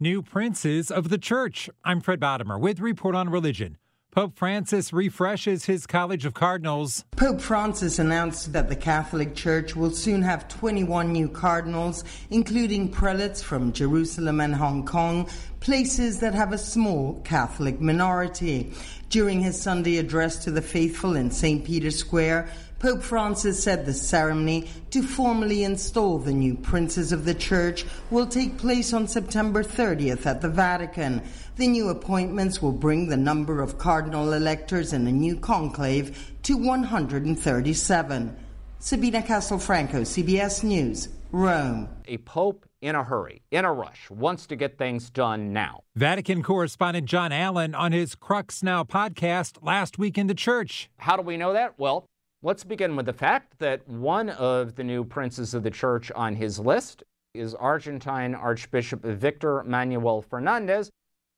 New princes of the church. I'm Fred Bodimer with Report on Religion. Pope Francis refreshes his College of Cardinals. Pope Francis announced that the Catholic Church will soon have 21 new cardinals, including prelates from Jerusalem and Hong Kong, places that have a small Catholic minority. During his Sunday address to the faithful in St. Peter's Square, Pope Francis said the ceremony to formally install the new princes of the church will take place on September 30th at the Vatican. The new appointments will bring the number of cardinal electors in a new conclave to 137. Sabina Castelfranco, CBS News, Rome. A pope in a hurry, in a rush, wants to get things done now. Vatican correspondent John Allen on his Crux Now podcast last week in the church. How do we know that? Well, Let's begin with the fact that one of the new princes of the church on his list is Argentine Archbishop Victor Manuel Fernandez,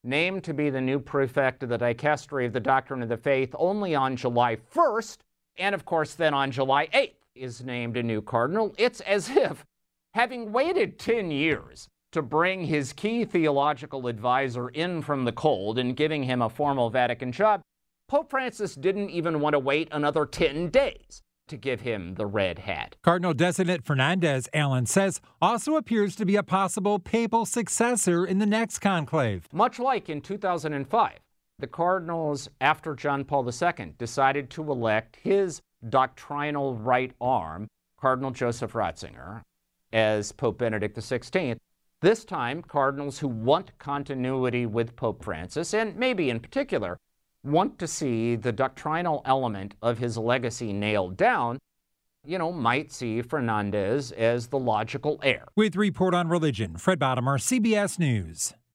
named to be the new prefect of the Dicastery of the Doctrine of the Faith only on July 1st, and of course, then on July 8th is named a new cardinal. It's as if, having waited 10 years to bring his key theological advisor in from the cold and giving him a formal Vatican job, Pope Francis didn't even want to wait another 10 days to give him the red hat. Cardinal Designate Fernandez, Allen says, also appears to be a possible papal successor in the next conclave. Much like in 2005, the cardinals, after John Paul II, decided to elect his doctrinal right arm, Cardinal Joseph Ratzinger, as Pope Benedict XVI. This time, cardinals who want continuity with Pope Francis, and maybe in particular want to see the doctrinal element of his legacy nailed down, you know, might see Fernandez as the logical heir. With Report on Religion, Fred Bodimer, CBS News.